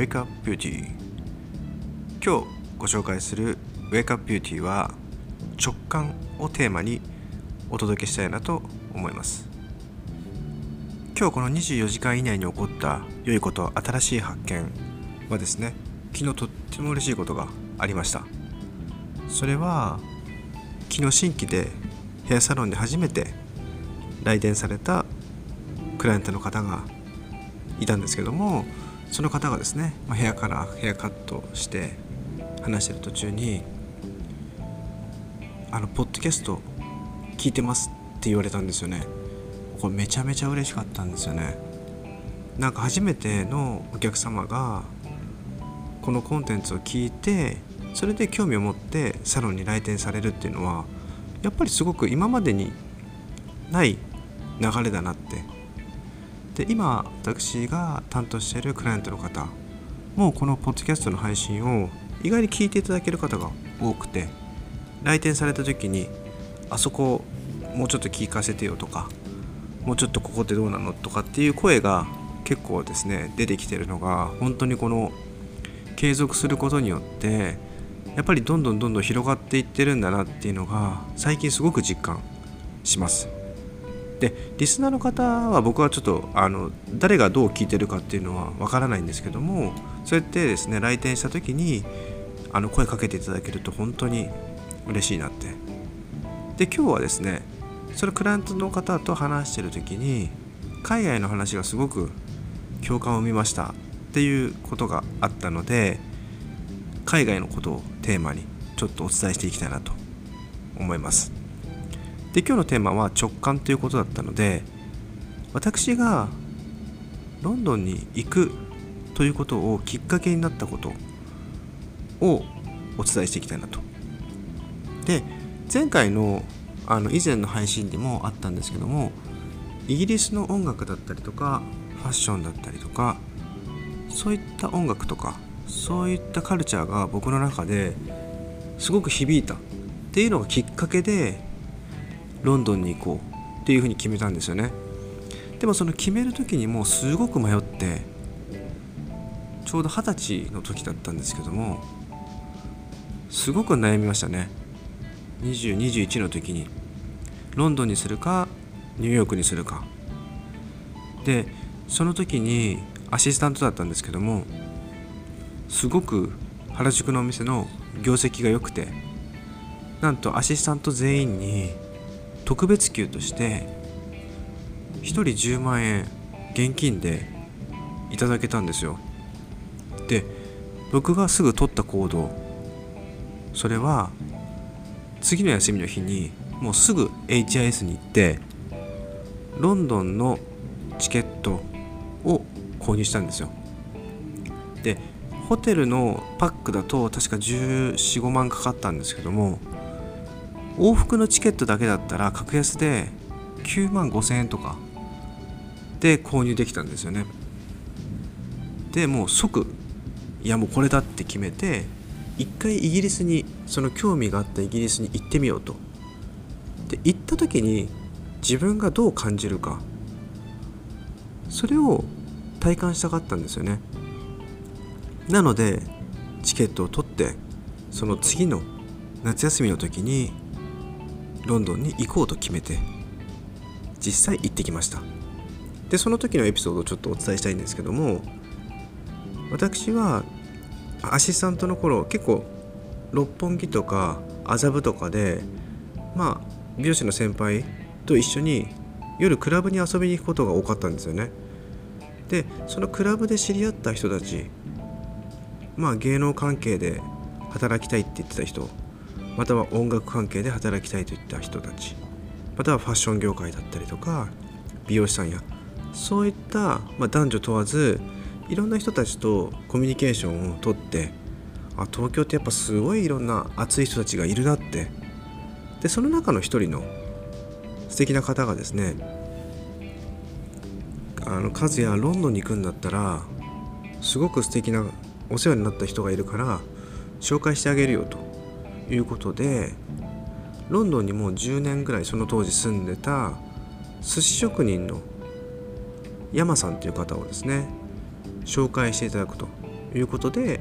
Wake Up Beauty 今日ご紹介する Wake Up Beauty は直感をテーマにお届けしたいなと思います。今日この24時間以内に起こった良いこと新しい発見はですね昨日とっても嬉しいことがありました。それは昨日新規でヘアサロンで初めて来店されたクライアントの方がいたんですけどもその方がですね、まあ、部屋からヘアカットして話してる途中に「あのポッドキャスト聞いてます」って言われたんですよね。これめちゃめちゃ嬉しかったんですよね。なんか初めてのお客様がこのコンテンツを聞いてそれで興味を持ってサロンに来店されるっていうのはやっぱりすごく今までにない流れだなってで今私が担当しているクライアントの方もうこのポッドキャストの配信を意外に聞いていただける方が多くて来店された時にあそこもうちょっと聞かせてよとかもうちょっとここってどうなのとかっていう声が結構ですね出てきてるのが本当にこの継続することによってやっぱりどんどんどんどん広がっていってるんだなっていうのが最近すごく実感します。でリスナーの方は僕はちょっとあの誰がどう聞いてるかっていうのはわからないんですけどもそうやってですね来店した時にあの声かけていただけると本当に嬉しいなって。で今日はですねそれクライアントの方と話してる時に海外の話がすごく共感を見ましたっていうことがあったので海外のことをテーマにちょっとお伝えしていきたいなと思います。で今日のテーマは直感ということだったので私がロンドンに行くということをきっかけになったことをお伝えしていきたいなと。で前回のあの以前の配信でもあったんですけどもイギリスの音楽だったりとかファッションだったりとかそういった音楽とかそういったカルチャーが僕の中ですごく響いたっていうのがきっかけでロンドンに行こうっていうふうに決めたんですよね。でもその決める時にもうすごく迷ってちょうど二十歳の時だったんですけどもすごく悩みましたね。2021の時にロンドンにするかニューヨークにするか。でその時にアシスタントだったんですけどもすごく原宿のお店の業績が良くてなんとアシスタント全員に特別給として1人10万円現金でいただけたんですよ。で僕がすぐ取った行動それは次の休みの日にもうすぐ HIS に行ってロンドンのチケットを購入したんですよ。でホテルのパックだと確か1415万かかったんですけども往復のチケットだけだったら格安で9万5000円とかで購入できたんですよね。でもう即いやもうこれだって決めて一回イギリスにその興味があったイギリスに行ってみようと。で行った時に自分がどう感じるかそれを体感したかったんですよね。なのでチケットを取ってその次の夏休みの時にロンドンに行こうと決めて実際行ってきました。でその時のエピソードをちょっとお伝えしたいんですけども私はアシスタントの頃結構六本木とか麻布とかでまあ美容師の先輩と一緒に夜クラブに遊びに行くことが多かったんですよね。でそのクラブで知り合った人たちまあ芸能関係で働きたいって言ってた人または音楽関係で働きたいといった人たち。またはファッション業界だったりとか美容師さんやそういった、まあ、男女問わずいろんな人たちとコミュニケーションをとってあ東京ってやっぱすごいいろんな熱い人たちがいるなって。でその中の一人の素敵な方がですねあの和也ロンドンに行くんだったらすごく素敵なお世話になった人がいるから紹介してあげるよと。いうことでロンドンにもう10年ぐらいその当時住んでた寿司職人の山さんという方をですね紹介していただくということで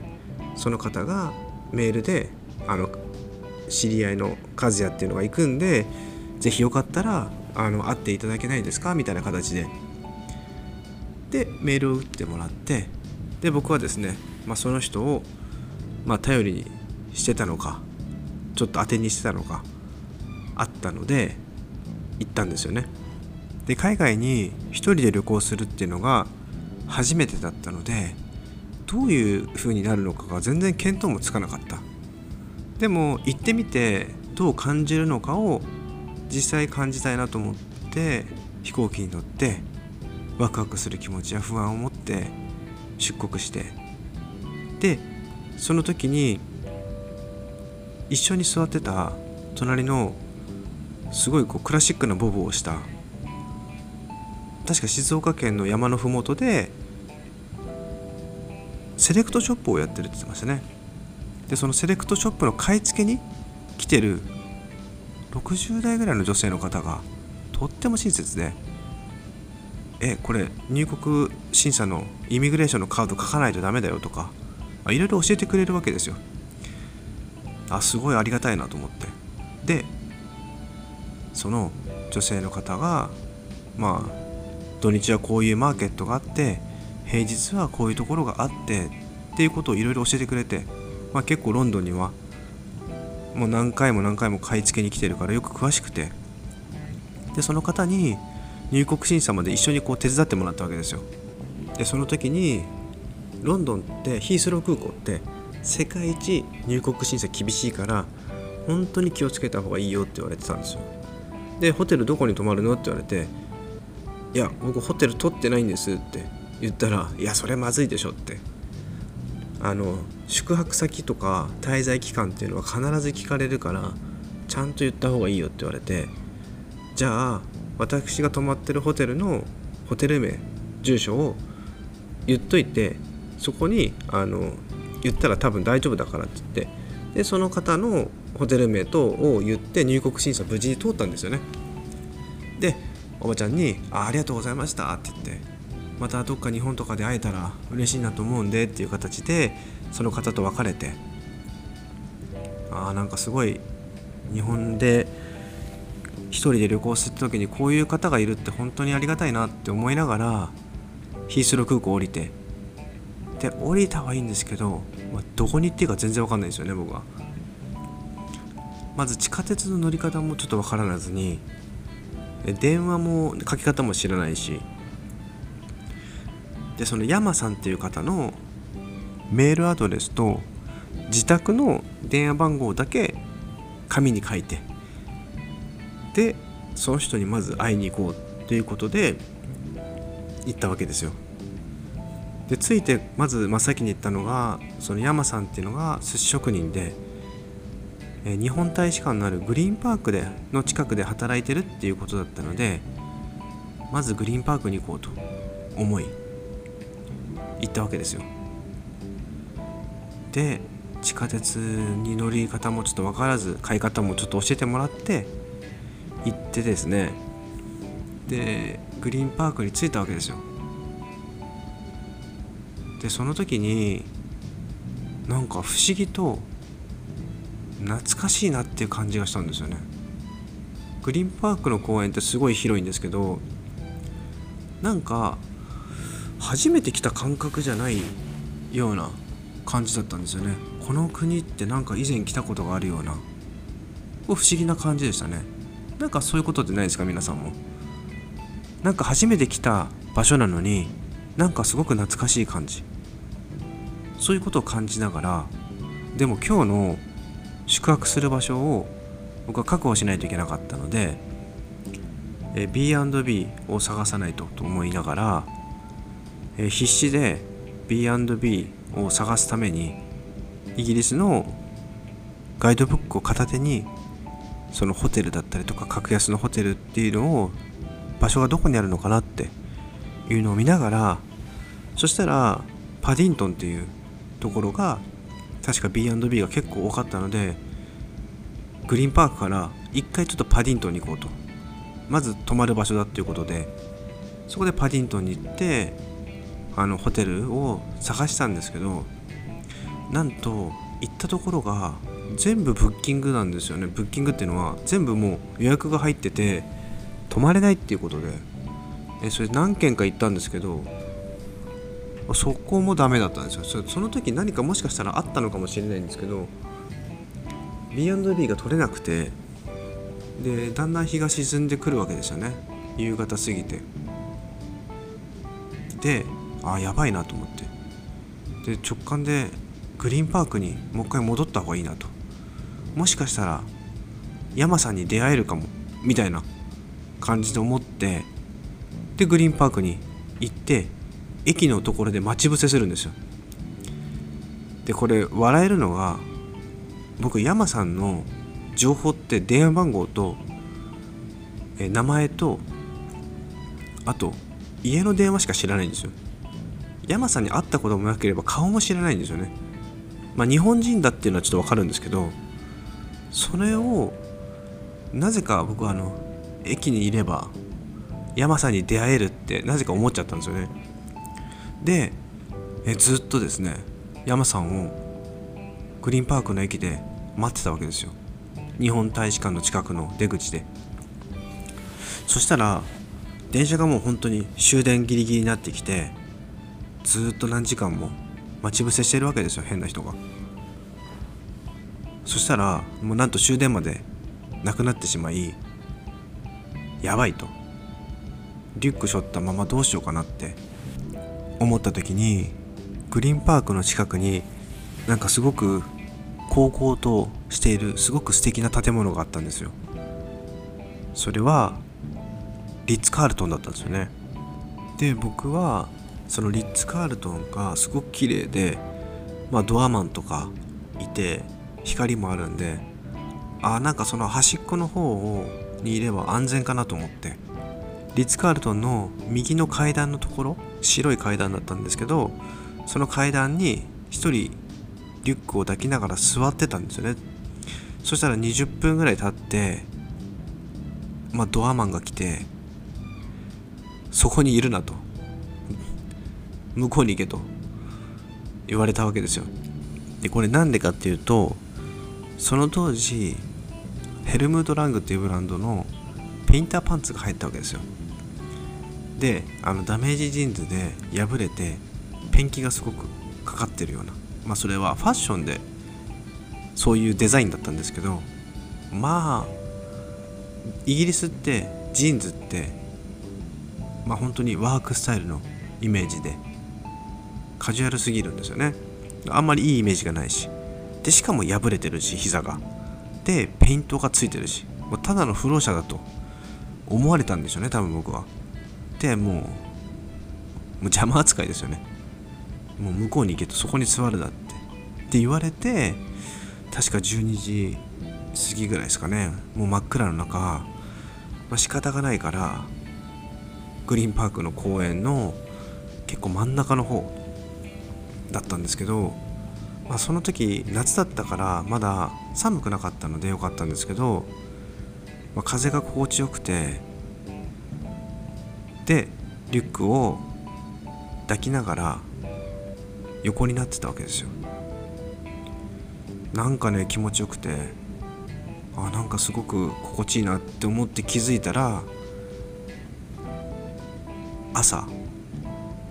その方がメールであの知り合いの和也っていうのが行くんで是非よかったらあの会っていただけないですか？みたいな形で。でメールを打ってもらってで僕はですね、まあ、その人を、まあ、頼りにしてたのかちょっと当てにしてたのかあったので行ったんですよね。で海外に一人で旅行するっていうのが初めてだったのでどういう風になるのかが全然見当もつかなかった。でも行ってみてどう感じるのかを実際感じたいなと思って飛行機に乗ってワクワクする気持ちや不安を持って出国してでその時に一緒に座ってた隣のすごいこうクラシックなボブをした確か静岡県の山の麓でセレクトショップをやってるって言ってましたね。でそのセレクトショップの買い付けに来てる60代ぐらいの女性の方がとっても親切でえこれ入国審査のイミグレーションのカード書かないとダメだよとかいろいろ教えてくれるわけですよ。あすごいありがたいなと思って。でその女性の方がまあ土日はこういうマーケットがあって平日はこういうところがあってっていうことをいろいろ教えてくれて、まあ、結構ロンドンにはもう何回も何回も買い付けに来てるからよく詳しくて。でその方に入国審査まで一緒にこう手伝ってもらったわけですよ。でその時にロンドンってヒースロー空港って世界一入国審査厳しいから本当に気をつけた方がいいよって言われてたんですよ。でホテルどこに泊まるのって言われていや僕ホテル取ってないんですって言ったらいやそれまずいでしょって。あの宿泊先とか滞在期間っていうのは必ず聞かれるからちゃんと言った方がいいよって言われてじゃあ私が泊まってるホテルのホテル名住所を言っといてそこにあの言ったら多分大丈夫だからって言ってでその方のホテル名等を言って入国審査無事に通ったんですよね。でおばちゃんにあ「ありがとうございました」って言ってまたどっか日本とかで会えたら嬉しいなと思うんでっていう形でその方と別れてああなんかすごい日本で一人で旅行する時にこういう方がいるって本当にありがたいなって思いながらヒースロー空港降りてで降りたはいいんですけど、まあ、どこに行っていいか全然わかんないですよね僕は。まず地下鉄の乗り方もちょっとわからずに電話も書き方も知らないしでその山さんっていう方のメールアドレスと自宅の電話番号だけ紙に書いてでその人にまず会いに行こうということで行ったわけですよ。でついてまず真っ先に言ったのがその山さんっていうのが寿司職人でえ日本大使館のあるグリーンパークでの近くで働いてるっていうことだったのでまずグリーンパークに行こうと思い行ったわけですよ。で地下鉄に乗り方もちょっと分からず買い方もちょっと教えてもらって行ってですね。でグリーンパークに着いたわけですよ。でその時になんか不思議と懐かしいなっていう感じがしたんですよね。グリーンパークの公園ってすごい広いんですけどなんか初めて来た感覚じゃないような感じだったんですよね。この国ってなんか以前来たことがあるような不思議な感じでしたね。なんかそういうことってないですか？皆さんも。なんか初めて来た場所なのになんかすごく懐かしい感じ。そういうことを感じながらでも今日の宿泊する場所を僕は確保しないといけなかったので B&B を探さないとと思いながら必死で B&B を探すためにイギリスのガイドブックを片手にそのホテルだったりとか格安のホテルっていうのを場所がどこにあるのかなっていうのを見ながらそしたらパディントンっていうところが確か B&B が結構多かったのでグリーンパークから一回ちょっとパディントンに行こうと。まず泊まる場所だっていうことでそこでパディントンに行ってあのホテルを探したんですけどなんと行ったところが全部ブッキングなんですよね。ブッキングっていうのは全部もう予約が入ってて泊まれないっていうことで。えそれ何件か行ったんですけどそこもダメだったんですよ。その時何かもしかしたらあったのかもしれないんですけど B&B が取れなくてでだんだん日が沈んでくるわけですよね。夕方過ぎて。であやばいなと思って。で直感でグリーンパークにもう一回戻った方がいいなと。もしかしたら山さんに出会えるかもみたいな感じで思ってでグリーンパークに行って駅のところで待ち伏せするんですよ。でこれ笑えるのが僕山さんの情報って電話番号とえ名前とあと家の電話しか知らないんですよ。山さんに会ったこともなければ顔も知らないんですよね。まあ日本人だっていうのはちょっとわかるんですけどそれをなぜか僕はあの駅にいれば山さんに出会えるってなぜか思っちゃったんですよね。でえずっとですね山さんをグリーンパークの駅で待ってたわけですよ。日本大使館の近くの出口で。そしたら電車がもう本当に終電ギリギリになってきてずっと何時間も待ち伏せしてるわけですよ変な人が。そしたらもうなんと終電までなくなってしまいやばいと。リュック背負ったままどうしようかなって思った時にグリーンパークの近くになんかすごく高校としているすごく素敵な建物があったんですよ。それはリッツ・カールトンだったんですよね。で僕はそのリッツ・カールトンがすごく綺麗でまあドアマンとかいて光もあるんであなんかその端っこの方にいれば安全かなと思ってリッツ・カールトンの右の階段のところ白い階段だったんですけどその階段に一人リュックを抱きながら座ってたんですよね。そしたら20分ぐらい経ってまあドアマンが来てそこにいるなと。向こうに行けと言われたわけですよ。でこれなんでかっていうとその当時ヘルムート・ラングっていうブランドのペインターパンツが入ったわけですよ。であのダメージジーンズで破れてペンキがすごくかかってるような。まあそれはファッションでそういうデザインだったんですけどまあイギリスってジーンズってまあ本当にワークスタイルのイメージでカジュアルすぎるんですよね。あんまりいいイメージがないし。でしかも破れてるし膝が。でペイントがついてるし。もうただの浮浪者だと思われたんでしょうね多分僕は。でもうもう邪魔扱いですよね。もう向こうに行けとそこに座るなって。って言われて確か12時過ぎぐらいですかね。もう真っ暗の中、まあ、仕方がないからグリーンパークの公園の結構真ん中の方だったんですけど、まあ、その時夏だったからまだ寒くなかったのでよかったんですけど、まあ、風が心地よくてでリュックを抱きながら横になってたわけですよ。なんかね気持ちよくてあなんかすごく心地いいなって思って気づいたら朝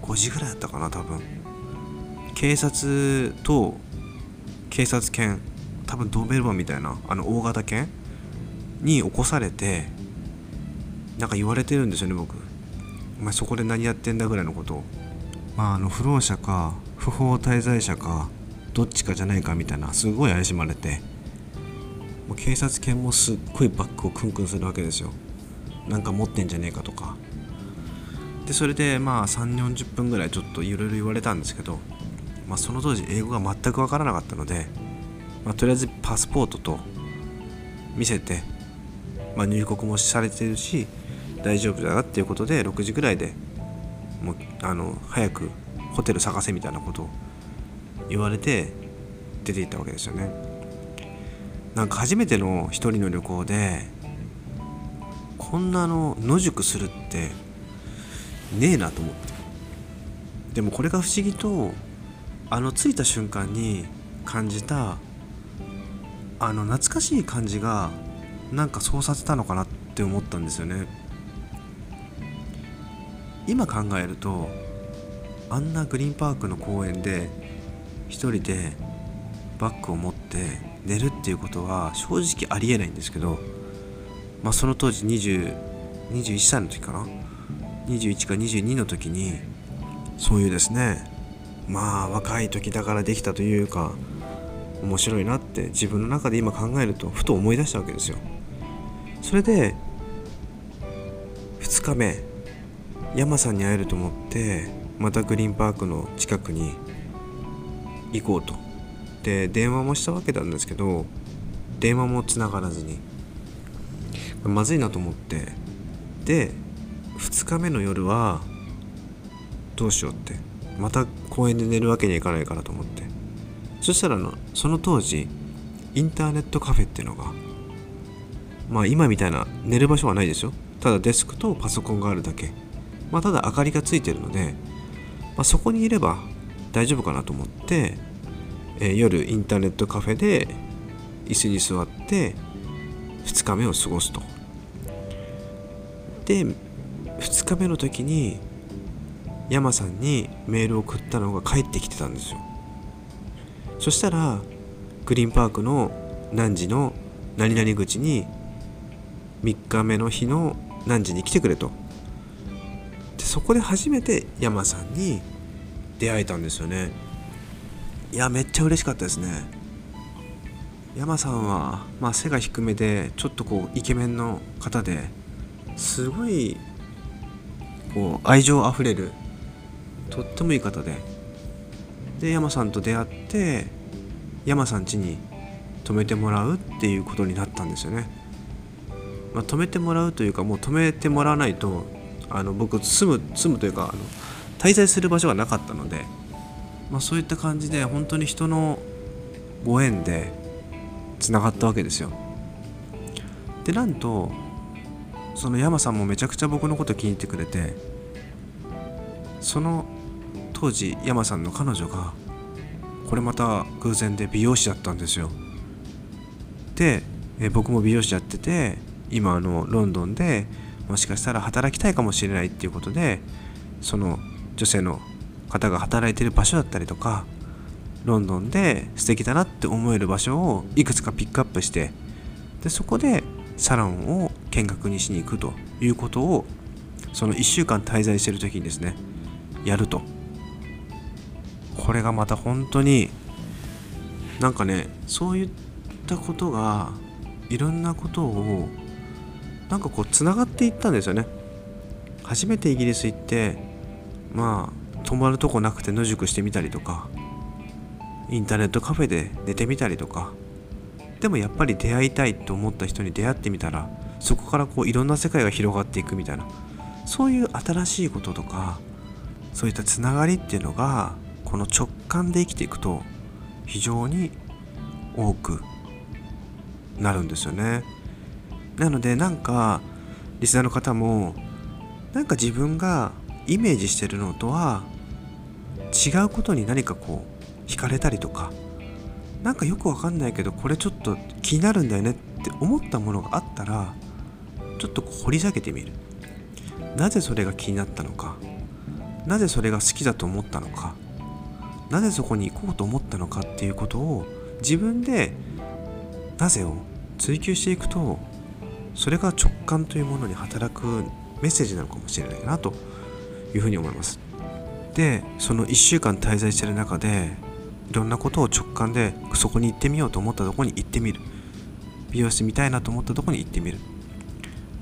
5時ぐらいだったかな多分。警察と警察犬多分ドーベルマンみたいなあの大型犬に起こされてなんか言われてるんですよね僕。お前そこで何やってんだぐらいのこと。まああの不老者か不法滞在者かどっちかじゃないかみたいなすごい怪しまれて。もう警察犬もすっごいバッグをクンクンするわけですよ。なんか持ってんじゃねえかとか。でそれでまあ3 4 0分ぐらいちょっといろいろ言われたんですけど、まあ、その当時英語が全く分からなかったので、まあ、とりあえずパスポートと見せて、まあ、入国もされてるし大丈夫だなっていうことで6時ぐらいでもうあの早くホテル探せみたいなことを言われて出て行ったわけですよね。なんか初めての一人の旅行でこんなの野宿するってねえなと思って。でもこれが不思議とあの着いた瞬間に感じたあの懐かしい感じがなんかそうさせたのかなって思ったんですよね。今考えるとあんなグリーンパークの公園で一人でバッグを持って寝るっていうことは正直ありえないんですけど、まあ、その当時20 21歳の時かな？21か22の時にそういうですねまあ若い時だからできたというか面白いなって自分の中で今考えるとふと思い出したわけですよ。それで2日目山さんに会えると思ってまたグリーンパークの近くに行こうと。で電話もしたわけなんですけど電話もつながらずに。まずいなと思って。で2日目の夜はどうしようって。また公園で寝るわけにはいかないからと思って。そしたらのその当時インターネットカフェっていうのがまあ今みたいな寝る場所はないですよただデスクとパソコンがあるだけ。まあただ明かりがついてるので、まあ、そこにいれば大丈夫かなと思って、えー、夜インターネットカフェで椅子に座って2日目を過ごすと。で2日目の時に山さんにメールを送ったのが返ってきてたんですよ。そしたらグリーンパークの何時の何々口に3日目の日の何時に来てくれと。そこで初めて山さんに出会えたんですよね。いやめっちゃ嬉しかったですね。山さんは、まあ、背が低めでちょっとこうイケメンの方ですごいこう愛情あふれるとってもいい方で。で山さんと出会って山さん家に泊めてもらうっていうことになったんですよね、まあ、泊めてもらうというかもう泊めてもらわないとあの僕住む住むというかあの滞在する場所がなかったので、まあ、そういった感じで本当に人のご縁でつながったわけですよ。でなんとその山さんもめちゃくちゃ僕のこと気に入ってくれてその当時山さんの彼女がこれまた偶然で美容師だったんですよ。でえ僕も美容師やってて今あのロンドンでもしかしたら働きたいかもしれないっていうことでその女性の方が働いてる場所だったりとかロンドンで素敵だなって思える場所をいくつかピックアップしてでそこでサロンを見学にしに行くということをその1週間滞在してる時にですねやると。これがまた本当になんかねそういったことがいろんなことをなんかこうつながっていったんですよね。初めてイギリス行ってまあ泊まるとこなくて野宿してみたりとかインターネットカフェで寝てみたりとかでもやっぱり出会いたいと思った人に出会ってみたらそこからこういろんな世界が広がっていくみたいなそういう新しいこととかそういったつながりっていうのがこの直感で生きていくと非常に多くなるんですよね。なのでなんかリスナーの方もなんか自分がイメージしてるのとは違うことに何かこう惹かれたりとかなんかよくわかんないけどこれちょっと気になるんだよねって思ったものがあったらちょっと掘り下げてみる。なぜそれが気になったのか。なぜそれが好きだと思ったのか。なぜそこに行こうと思ったのかっていうことを自分でなぜを追求していくとそれが直感というものに働くメッセージなのかもしれないなというふうに思います。でその1週間滞在してる中でいろんなことを直感でそこに行ってみようと思ったとこに行ってみる。美容室見たいなと思ったとこに行ってみる。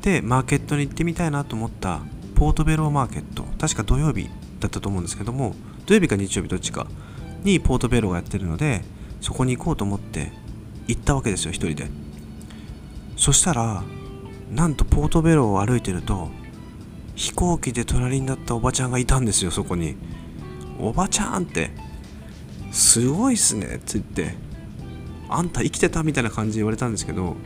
でマーケットに行ってみたいなと思ったポートベローマーケット。確か土曜日だったと思うんですけども土曜日か日曜日どっちかにポートベローがやってるのでそこに行こうと思って行ったわけですよ一人で。そしたらなんとポートベロを歩いてると飛行機で隣になったおばちゃんがいたんですよそこに。おばちゃんってすごいっすねって言って。あんた生きてたみたいな感じで言われたんですけど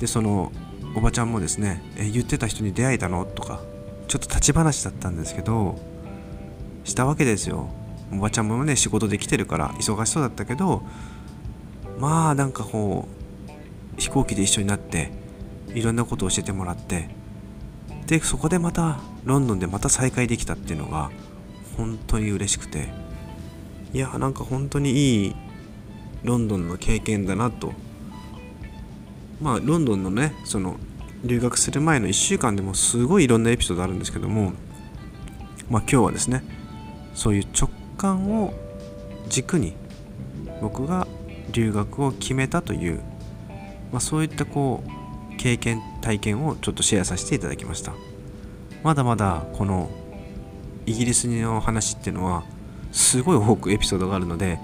でそのおばちゃんもですねえ言ってた人に出会えたのとかちょっと立ち話だったんですけどしたわけですよ。おばちゃんもね仕事で来てるから忙しそうだったけどまあなんかこう飛行機で一緒になっていろんなことを教えてもらってでそこでまたロンドンでまた再会できたっていうのが本当に嬉しくていやなんか本当にいいロンドンの経験だなと。まあロンドンのねその留学する前の1週間でもすごいいろんなエピソードあるんですけどもまあ今日はですねそういう直感を軸に僕が留学を決めたという、まあ、そういったこう経験体験をちょっとシェアさせていただきました。まだまだこのイギリスの話っていうのはすごい多くエピソードがあるので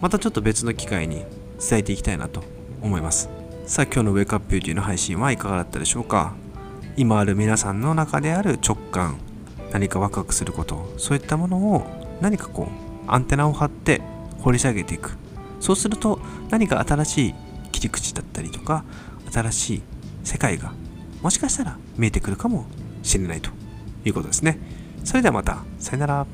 またちょっと別の機会に伝えていきたいなと思います。さあ今日のウェイクアップビューティーの配信はいかがだったでしょうか？今ある皆さんの中である直感何かワクワクすることそういったものを何かこうアンテナを張って掘り下げていく。そうすると何か新しい切り口だったりとか新しい世界がもしかしたら見えてくるかもしれないということですね。それではまた。さよなら。